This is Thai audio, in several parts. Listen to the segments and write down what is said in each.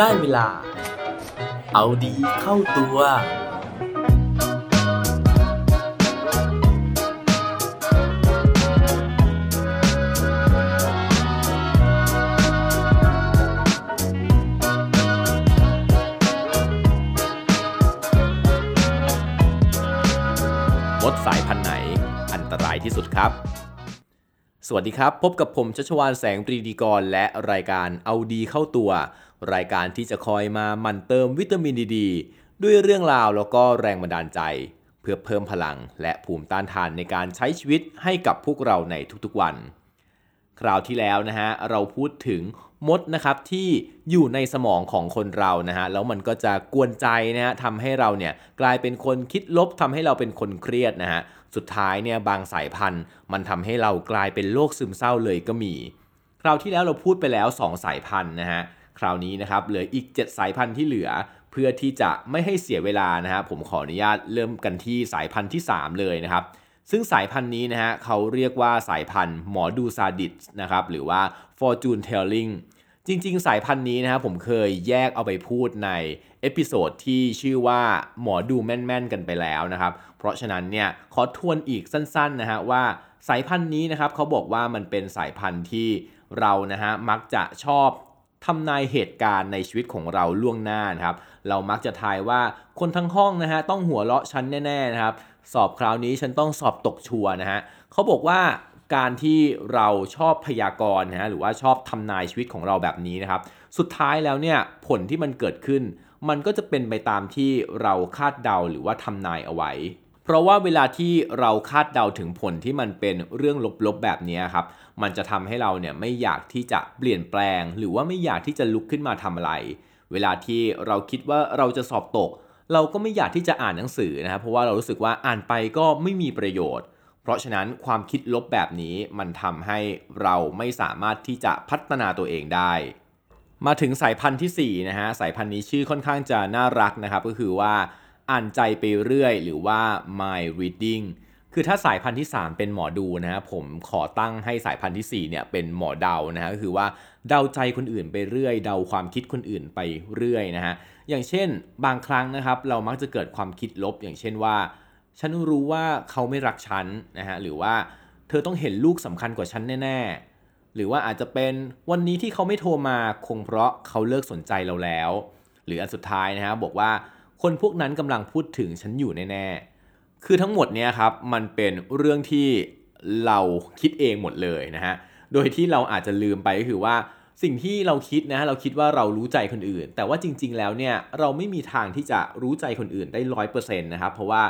ได้เวลา เอาดีเข้าตัว มดสายพันธุ์ไหน อันตรายที่สุดครับสวัสดีครับ พบกับผมชัชวานแสงปรีดีกร และรายการเอาดีเข้าตัว รายการที่จะคอยมาหมั่นเติมวิตามินดีดด้วยเรื่องราวแล้วก็แรงบันดาลใจ เพื่อเพิ่มพลังและภูมิต้านทานในการใช้ชีวิตให้กับพวกเราในทุกๆวัน คราวที่แล้วนะฮะเราพูดถึงมดนะครับที่อยู่ในสมองของคนเรานะฮะแล้วมันก็จะกวนใจนะฮะทำให้เราเนี่ยกลายเป็นคนคิดลบทำให้เราเป็นคนเครียดนะฮะสุดท้ายเนี่ยบางสายพันธุ์ มันทำให้เรากลายเป็นโรคซึมเศร้าเลยก็มี คราวที่แล้วเราพูดไปแล้ว 2 สายพันธุ์นะฮะ คราวนี้นะครับเหลืออีก 7 สายพันธุ์ที่เหลือ เพื่อที่จะไม่ให้เสียเวลานะฮะผมขออนุญาตเริ่มกันที่สายพันธุ์ที่ 3 เลยนะครับซึ่งสายพันธุ์นี้นะฮะเขาเรียกว่าสายพันธุ์หมอดูซาดิสนะครับหรือว่า fortune telling จริง ๆ สายพันธุ์นี้นะครับผมเคยแยกเอาไปพูดใน episode ที่ชื่อว่าหมอดูแม่น ๆ กันไปแล้วนะครับ เพราะฉะนั้นเนี่ยขอทวนอีกสั้นๆนะฮะว่าสายพันธุ์นี้นะครับเขาบอกว่ามันเป็นสายพันธุ์ที่เรานะฮะมักจะชอบ ทำนายเหตุการณ์ในชีวิตของเราล่วงหน้านะครับ เรามักจะทายว่าคนทั้งห้องนะฮะต้องหัวเราะฉันแน่ๆนะครับ สอบคราวนี้ฉันต้องสอบตกชัวนะฮะเขาบอกว่าการที่เราชอบพยากรณ์นะฮะหรือว่าชอบทำนายชีวิตของเราแบบนี้นะครับ สุดท้ายแล้วเนี่ยผลที่มันเกิดขึ้น มันก็จะเป็นไปตามที่เราคาดเดาหรือว่าทำนายเอาไว้ เพราะว่าเวลาที่เราคาดเดาถึงผลที่มันเป็นเรื่องลบๆแบบนี้ครับ มันจะทำให้เราเนี่ยไม่อยากที่จะเปลี่ยนแปลง หรือว่าไม่อยากที่จะลุกขึ้นมาทำอะไร เวลาที่เราคิดว่าเราจะสอบตก เราก็ไม่อยากที่จะอ่านหนังสือนะครับ เพราะว่าเรารู้สึกว่าอ่านไปก็ไม่มีประโยชน์ เพราะฉะนั้นความคิดลบแบบนี้มันทำให้เราไม่สามารถที่จะพัฒนาตัวเองได้มาถึงสายพันธุ์ที่4นะฮะสายพันธุ์นี้ชื่อค่อนข้างจะน่ารักนะครับก็คือว่า อ่านใจไปเรื่อย หรือว่า mind reading คือถ้าสายพันธุ์ที่ 3 เป็นหมอดูนะฮะผมขอตั้งให้สายพันธุ์ที่4เนี่ยเป็นหมอเดานะฮะก็คือว่าเดาใจคนอื่นไปเรื่อย เดาความคิดคนอื่นไปเรื่อยนะฮะอย่างเช่น บางครั้งนะครับเรามักจะเกิดความคิดลบ อย่างเช่นว่า ฉันรู้ว่าเขาไม่รักฉันนะฮะหรือว่าเธอต้องเห็นลูกสำคัญกว่าฉันแน่ๆ หรือว่าอาจจะเป็นวันนี้ที่เขาไม่โทรมาคงเพราะเขาเลิกสนใจเราแล้ว หรืออันสุดท้ายนะฮะบอกว่า คนพวกนั้นกำลังพูดถึงฉันอยู่แน่ๆ คือทั้งหมดเนี่ยครับมันเป็นเรื่องที่เราคิดเองหมดเลยนะฮะ โดยที่เราอาจจะลืมไปก็คือว่าสิ่งที่เราคิดนะเราคิดว่าเรารู้ใจคนอื่น แต่ว่าจริง ๆ แล้วเนี่ยเราไม่มีทางที่จะรู้ใจคนอื่นได้ร้อยเปอร์เซ็นต์นะครับเพราะว่า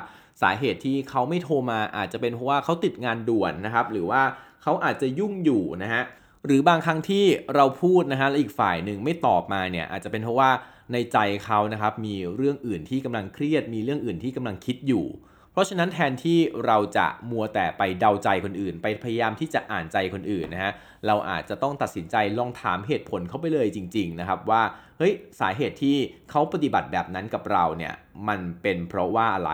สาเหตุที่เขาไม่โทรมาอาจจะเป็นเพราะว่าเขาติดงานด่วนนะครับหรือว่าเขาอาจจะยุ่งอยู่นะฮะหรือบางครั้งที่เราพูดนะฮะแล้วอีกฝ่ายหนึ่งไม่ตอบมาเนี่ยอาจจะเป็นเพราะว่า ในใจเขานะครับมีเรื่องอื่นที่กำลังเครียด มีเรื่องอื่นที่กำลังคิดอยู่ เพราะฉะนั้นแทนที่เราจะมัวแต่ไปเดาใจคนอื่น ไปพยายามที่จะอ่านใจคนอื่นนะฮะเราอาจจะต้องตัดสินใจลองถามเหตุผลเขาไปเลยจริง ๆ นะครับว่าเฮ้ยสาเหตุที่เขาปฏิบัติแบบนั้นกับเราเนี่ยมันเป็นเพราะว่าอะไร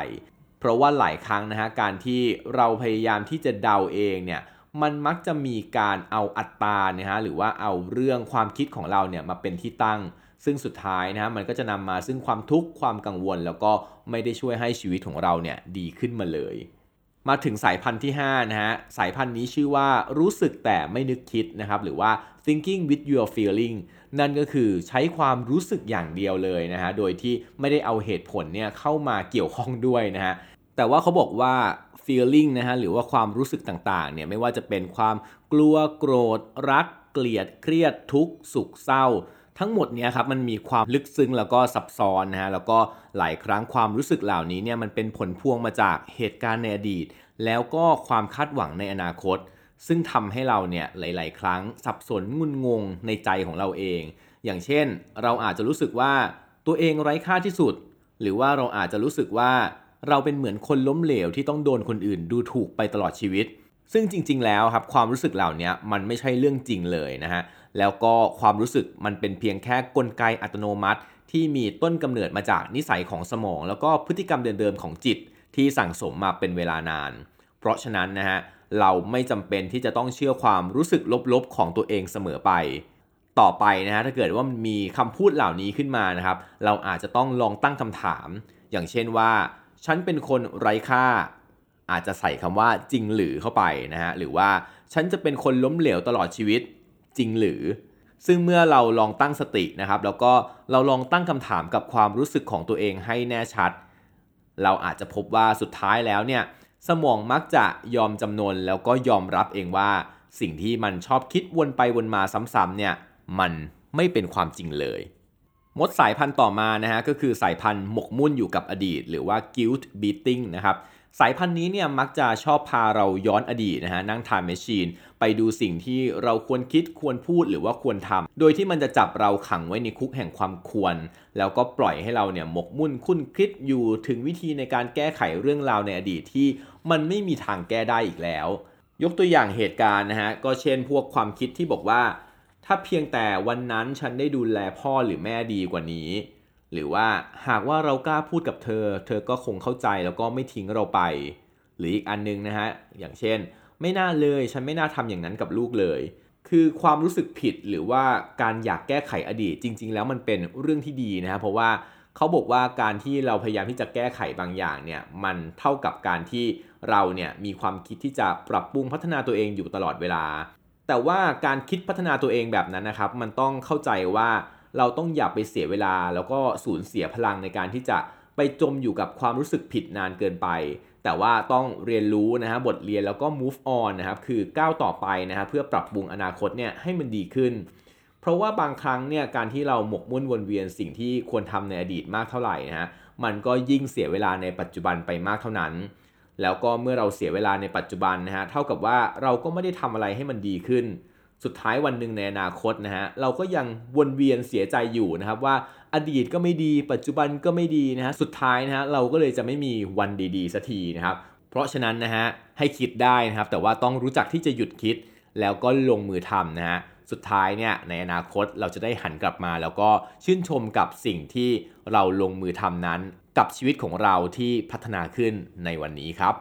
เพราะว่าหลายครั้งนะฮะการที่เราพยายามที่จะเดาเองเนี่ยมันมักจะมีการเอาอัตรานะฮะหรือว่าเอาเรื่องความคิดของเราเนี่ยมาเป็นที่ตั้ง ซึ่งสุดท้ายนะมันก็จะนำมาซึ่งความทุกข์ความกังวล แล้วก็ไม่ได้ช่วยให้ชีวิตของเราเนี่ยดีขึ้นมาเลย มาถึงสายพันธุ์ที่5นะฮะสายพันธุ์นี้ชื่อว่ารู้สึกแต่ไม่นึกคิดนะครับหรือว่า thinking with your feeling นั่นก็คือใช้ความรู้สึกอย่างเดียวเลยนะฮะโดยที่ไม่ได้เอาเหตุผลเนี่ยเข้ามาเกี่ยวข้องด้วยนะฮะแต่ว่าเขาบอกว่า feeling นะฮะหรือว่าความรู้สึกต่างๆเนี่ยไม่ว่าจะเป็นความกลัวโกรธ รัก เกลียด เครียดทุกข์สุขเศร้า ทั้งหมดเนี่ยครับมันมีความลึกซึ้งแล้วก็ซับซ้อนนะฮะแล้วก็หลายครั้งความรู้สึกเหล่านี้เนี่ยมันเป็นผลพวงมาจากเหตุการณ์ในอดีต แล้วก็ความคาดหวังในอนาคต ซึ่งทำให้เราเนี่ยหลาย ๆ ครั้งสับสนงุนงงในใจของเราเอง อย่างเช่น เราอาจจะรู้สึกว่าตัวเองไร้ค่าที่สุด หรือว่าเราอาจจะรู้สึกว่าเราเป็นเหมือนคนล้มเหลวที่ต้องโดนคนอื่นดูถูกไปตลอดชีวิต ซึ่งจริง ๆ แล้วครับความรู้สึกเหล่านี้มันไม่ใช่เรื่องจริงเลยนะฮะ แล้วก็ความรู้สึกมันเป็นเพียงแค่กลไกอัตโนมัติ ที่มีต้นกำเนิดมาจากนิสัยของสมอง แล้วก็พฤติกรรมเดิมๆของจิตที่สั่งสมมาเป็นเวลานาน เพราะฉะนั้นนะฮะเราไม่จำเป็นที่จะต้องเชื่อความรู้สึกลบๆของตัวเองเสมอไป ต่อไปนะฮะถ้าเกิดว่ามันมีคำพูดเหล่านี้ขึ้นมานะครับ เราอาจจะต้องลองตั้งคำถาม อย่างเช่นว่า ฉันเป็นคนไร้ค่า อาจจะใส่คำว่าจริงหรือเข้าไปนะฮะหรือว่าฉันจะเป็นคนล้มเหลวตลอดชีวิต จริงหรือ ซึ่งเมื่อเราลองตั้งสตินะครับ แล้วก็เราลองตั้งคำถามกับความรู้สึกของตัวเองให้แน่ชัด เราอาจจะพบว่าสุดท้ายแล้วเนี่ยสมองมักจะยอมจำนวนแล้วก็ยอมรับเองว่า สิ่งที่มันชอบคิดวนไปวนมาซ้ำๆเนี่ยมันไม่เป็นความจริงเลย มดสายพันธุ์ต่อมานะฮะก็คือสายพันธุ์หมกมุ่นอยู่กับอดีต หรือว่า guilt beating นะครับ สายพันธุ์นี้เนี่ยมักจะชอบพาเราย้อนอดีตนะฮะนั่งทานแมชชีน ไปดูสิ่งที่เราควรคิดควรพูดหรือว่าควรทำโดยที่มันจะจับเราขังไว้ในคุกแห่งความควร แล้วก็ปล่อยให้เราเนี่ยหมกมุ่นคุ้นคิดอยู่ถึงวิธีในการแก้ไขเรื่องราวในอดีตที่มันไม่มีทางแก้ได้อีกแล้ว ยกตัวอย่างเหตุการณ์นะฮะก็เช่นพวกความคิดที่บอกว่า ถ้าเพียงแต่วันนั้นฉันได้ดูแลพ่อหรือแม่ดีกว่านี้ หรือว่าหากว่าเรากล้าพูดกับเธอ เธอก็คงเข้าใจแล้วก็ไม่ทิ้งเราไป หรืออีกอันนึงนะฮะ อย่างเช่น ไม่น่าเลยฉันไม่น่าทำอย่างนั้นกับลูกเลย คือความรู้สึกผิดหรือว่าการอยากแก้ไขอดีตจริง ๆ แล้วมันเป็นเรื่องที่ดีนะฮะเพราะว่าเขาบอกว่าการที่เราพยายามที่จะแก้ไขบางอย่างเนี่ยมันเท่ากับการที่เราเนี่ยมีความคิดที่จะปรับปรุงพัฒนาตัวเองอยู่ตลอดเวลา แต่ว่าการคิดพัฒนาตัวเองแบบนั้นนะครับ มันต้องเข้าใจว่า เราต้องอย่าไปเสียเวลา แล้วก็สูญเสียพลังในการที่จะไปจมอยู่กับความรู้สึกผิดนานเกินไป แต่ว่าต้องเรียนรู้นะฮะบทเรียนแล้วก็ move on นะครับคือก้าวต่อไปนะฮะเพื่อปรับปรุงอนาคตเนี่ยให้มันดีขึ้น เพราะว่าบางครั้งเนี่ยการที่เราหมกมุ่นวนเวียนสิ่งที่ควรทำในอดีตมากเท่าไหร่นะฮะมันก็ยิ่งเสียเวลาในปัจจุบันไปมากเท่านั้น แล้วก็เมื่อเราเสียเวลาในปัจจุบันนะฮะเท่ากับว่าเราก็ไม่ได้ทำอะไรให้มันดีขึ้น สุดท้ายวันหนึ่งในอนาคตนะฮะเราก็ยังวนเวียนเสียใจอยู่นะครับว่าอดีตก็ไม่ดี ปัจจุบันก็ไม่ดีนะฮะสุดท้ายนะฮะเราก็เลยจะไม่มีวันดีๆสักทีนะครับ เพราะฉะนั้นนะฮะให้คิดได้นะครับ แต่ว่าต้องรู้จักที่จะหยุดคิดแล้วก็ลงมือทำนะฮะสุดท้ายเนี่ยในอนาคตเราจะได้หันกลับมา แล้วก็ชื่นชมกับสิ่งที่เราลงมือทำนั้น กับชีวิตของเราที่พัฒนาขึ้นในวันนี้ครับ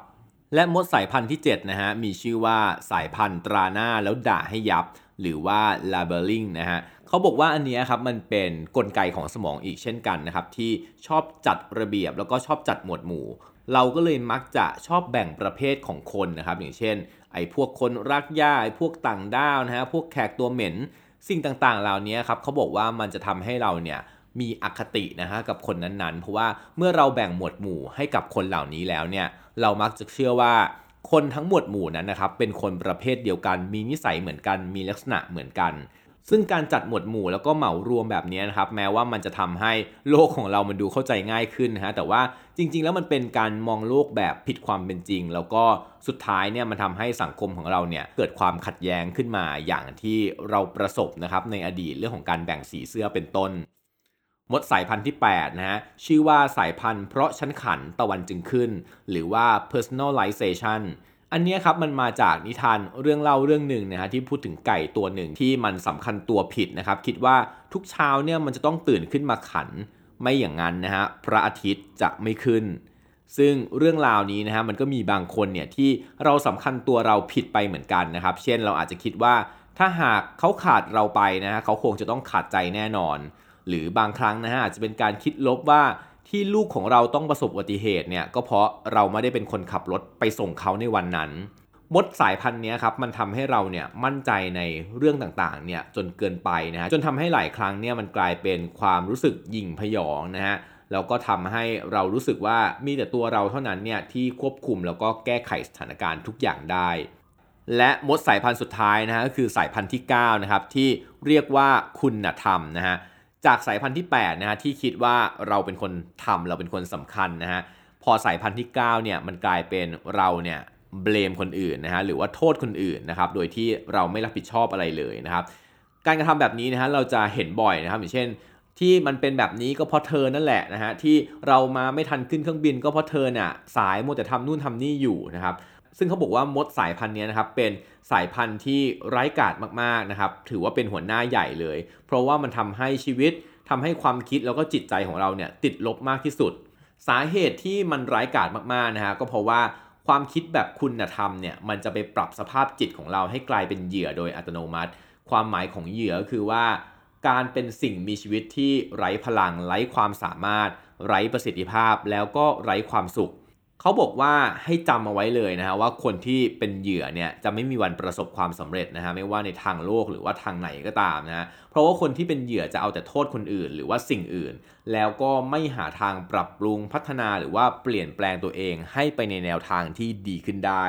และมดสายพันธุ์ที่ 7 นะฮะ มีชื่อว่าสายพันธุ์ตราหน้าแล้วด่าให้ยับ หรือว่า labeling นะฮะเขาบอกว่าอันนี้ครับมันเป็นนกลไกของสมองอีกเช่นกันนะครับ ที่ชอบจัดระเบียบแล้วก็ชอบจัดหมวดหมู่ เราก็เลยมักจะชอบแบ่งประเภทของคนนะครับ อย่างเช่น ไอ้พวกคนรักหญ้าไอ้พวกต่างด้าวนะฮะพวกแขกตัวเหม็น สิ่งต่างๆ เหล่านี้ครับเขาบอกว่ามันจะทำให้เราเนี่ย มีอคตินะฮะกับคนนั้นๆ เพราะว่าเมื่อเราแบ่งหมวดหมู่ให้กับคนเหล่านี้แล้วเนี่ยเรามักจะเชื่อว่าคนทั้งหมวดหมู่นั้นนะครับเป็นคนประเภทเดียวกัน มีนิสัยเหมือนกัน มีลักษณะเหมือนกัน ซึ่งการจัดหมวดหมู่แล้วก็เหมารวมแบบนี้นะครับแม้ว่ามันจะทำให้โลกของเรามันดูเข้าใจง่ายขึ้นนะฮะแต่ว่าจริง ๆ แล้วมันเป็นการมองโลกแบบผิดความเป็นจริง แล้วก็สุดท้ายเนี่ยมันทำให้สังคมของเราเนี่ยเกิดความขัดแย้งขึ้นมาอย่างที่เราประสบนะครับในอดีตเรื่องของการแบ่งสีเสื้อเป็นต้น มดสายพันธุ์ที่ 8 นะฮะ ชื่อว่าสายพันธุ์เพราะฉันขันตะวันจึงขึ้น หรือว่า personalization อันนี้ครับมันมาจากนิทานเรื่องเล่าเรื่องหนึ่งนะฮะที่พูดถึงไก่ตัวหนึ่งที่มันสำคัญตัวผิดนะครับ คิดว่าทุกเช้าเนี่ยมันจะต้องตื่นขึ้นมาขัน ไม่อย่างนั้นนะฮะพระอาทิตย์จะไม่ขึ้น ซึ่งเรื่องราวนี้นะฮะมันก็มีบางคนเนี่ยที่เราสำคัญตัวเราผิดไปเหมือนกันนะครับ เช่นเราอาจจะคิดว่าถ้าหากเขาขาดเราไปนะฮะเขาคงจะต้องขาดใจแน่นอน หรือบางครั้งนะฮะอาจจะเป็นการคิดลบว่าที่ลูกของเราต้องประสบอุบัติเหตุเนี่ยก็เพราะเราไม่ได้เป็นคนขับรถไปส่งเขาในวันนั้นมดสายพันธุ์นี้ครับมันทำให้เราเนี่ยมั่นใจในเรื่องต่างๆเนี่ยจนเกินไปนะฮะจนทำให้หลายครั้งเนี่ยมันกลายเป็นความรู้สึกหยิ่งพยองนะฮะแล้วก็ทำให้เรารู้สึกว่ามีแต่ตัวเราเท่านั้นเนี่ยที่ควบคุมแล้วก็แก้ไขสถานการณ์ทุกอย่างได้ และมดสายพันธุ์สุดท้ายนะฮะก็คือสายพันธุ์ที่9นะครับที่เรียกว่าคุณธรรมนะฮะ จากสายพันธุ์ที่8นะฮะที่คิดว่าเราเป็นคนทำเราเป็นคนสำคัญนะฮะพอสายพันธุ์ที่9เนี่ยมันกลายเป็นเราเนี่ยเบลมคนอื่นนะฮะหรือว่าโทษคนอื่นนะครับโดยที่เราไม่รับผิดชอบอะไรเลยนะครับ การกระทำแบบนี้นะฮะเราจะเห็นบ่อยนะครับอย่างเช่นที่มันเป็นแบบนี้ก็เพราะเธอนั่นแหละนะฮะที่เรามาไม่ทันขึ้นเครื่องบินก็เพราะเธอเนี่ยสายมัวแต่ทำนู่นทำนี่อยู่นะครับ ซึ่งเขาบอกว่ามดสายพันธุ์นี้นะครับเป็นสายพันธุ์ที่ไร้กาดมากๆนะครับถือว่าเป็นหัวหน้าใหญ่เลย เพราะว่ามันทำให้ชีวิตทำให้ความคิดแล้วก็จิตใจของเราเนี่ยติดลบมากที่สุด สาเหตุที่มันไร้กาดมากๆนะฮะก็เพราะว่าความคิดแบบคุณธรรมเนี่ยมันจะไปปรับสภาพจิตของเราให้กลายเป็นเหยื่อโดยอัตโนมัติ ความหมายของเหยื่อคือว่า การเป็นสิ่งมีชีวิตที่ไร้พลัง ไร้ความสามารถ ไร้ประสิทธิภาพ แล้วก็ไร้ความสุข เขาบอกว่าให้จำเอาไว้เลยนะฮะว่าคนที่เป็นเหยื่อเนี่ยจะไม่มีวันประสบความสำเร็จนะฮะไม่ว่าในทางโลกหรือว่าทางไหนก็ตามนะฮะเพราะว่าคนที่เป็นเหยื่อจะเอาแต่โทษคนอื่น หรือว่าสิ่งอื่น แล้วก็ไม่หาทางปรับปรุงพัฒนาหรือว่าเปลี่ยนแปลงตัวเอง ให้ไปในแนวทางที่ดีขึ้นได้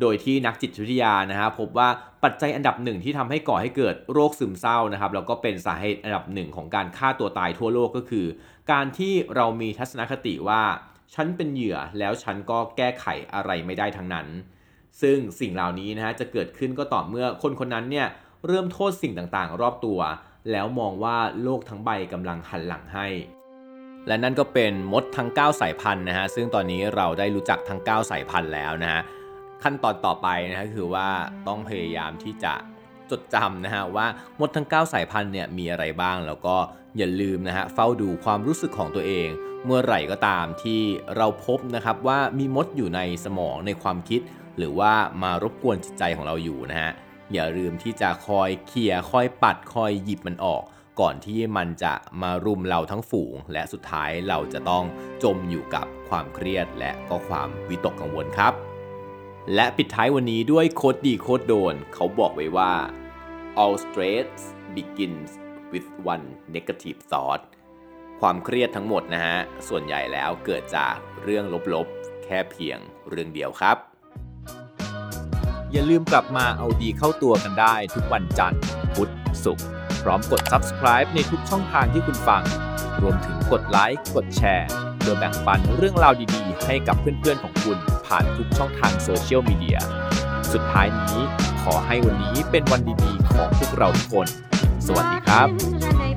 โดยที่นักจิตวิทยานะฮะพบว่าปัจจัยอันดับหนึ่งที่ทำให้ก่อให้เกิดโรคซึมเศร้านะครับแล้วก็เป็นสาเหตุอันดับหนึ่งของการฆ่าตัวตายทั่วโลกก็คือ การที่เรามีทัศนคติว่า ฉันเป็นเหยื่อแล้วฉันก็แก้ไขอะไรไม่ได้ทั้งนั้น ซึ่งสิ่งเหล่านี้นะฮะจะเกิดขึ้นก็ต่อเมื่อคนคนนั้นเนี่ยเริ่มโทษสิ่งต่างๆ รอบตัว แล้วมองว่าโลกทั้งใบกำลังหันหลังให้ และนั่นก็เป็นมดทั้ง 9 สายพันธุ์นะฮะซึ่งตอนนี้เราได้รู้จักทั้ง 9 สายพันธุ์แล้วนะฮะขั้นตอนต่อไปนะฮะคือว่าต้องพยายามที่จะ จดจำนะฮะว่ามดทั้ง 9 สายพันธุ์เนี่ยมีอะไรบ้างแล้วก็อย่าลืมนะฮะเฝ้าดูความรู้สึกของตัวเอง เมื่อไหร่ก็ตามที่เราพบนะครับว่ามีมดอยู่ในสมองในความคิด หรือว่ามารบกวนจิตใจของเราอยู่นะฮะอย่าลืมที่จะคอยเขี่ยคอยปัดคอยหยิบมันออก ก่อนที่มันจะมารุมเราทั้งฝูง และสุดท้ายเราจะต้องจมอยู่กับความเครียดและก็ความวิตกกังวลครับ และปิดท้ายวันนี้ด้วยโคดดีโคดโดน เขาบอกไว้ว่า all stress begins with one negative thought ความเครียดทั้งหมดนะฮะ ส่วนใหญ่แล้วเกิดจากเรื่องลบๆ แค่เพียงเรื่องเดียวครับ อย่าลืมกลับมาเอาดีเข้าตัวกันได้ทุกวันจันทร์ พุธ ศุกร์ พร้อมกด subscribe ในทุกช่องทางที่คุณฟัง รวมถึงกดไลค์ กดแชร์โดยแบ่งปันเรื่องราวดีๆ ให้กับเพื่อนๆของคุณ ผ่านทุกช่องทางโซเชียลมีเดีย สุดท้ายนี้ขอให้วันนี้เป็นวันดีๆของพวกเราทุกคน สวัสดีครับ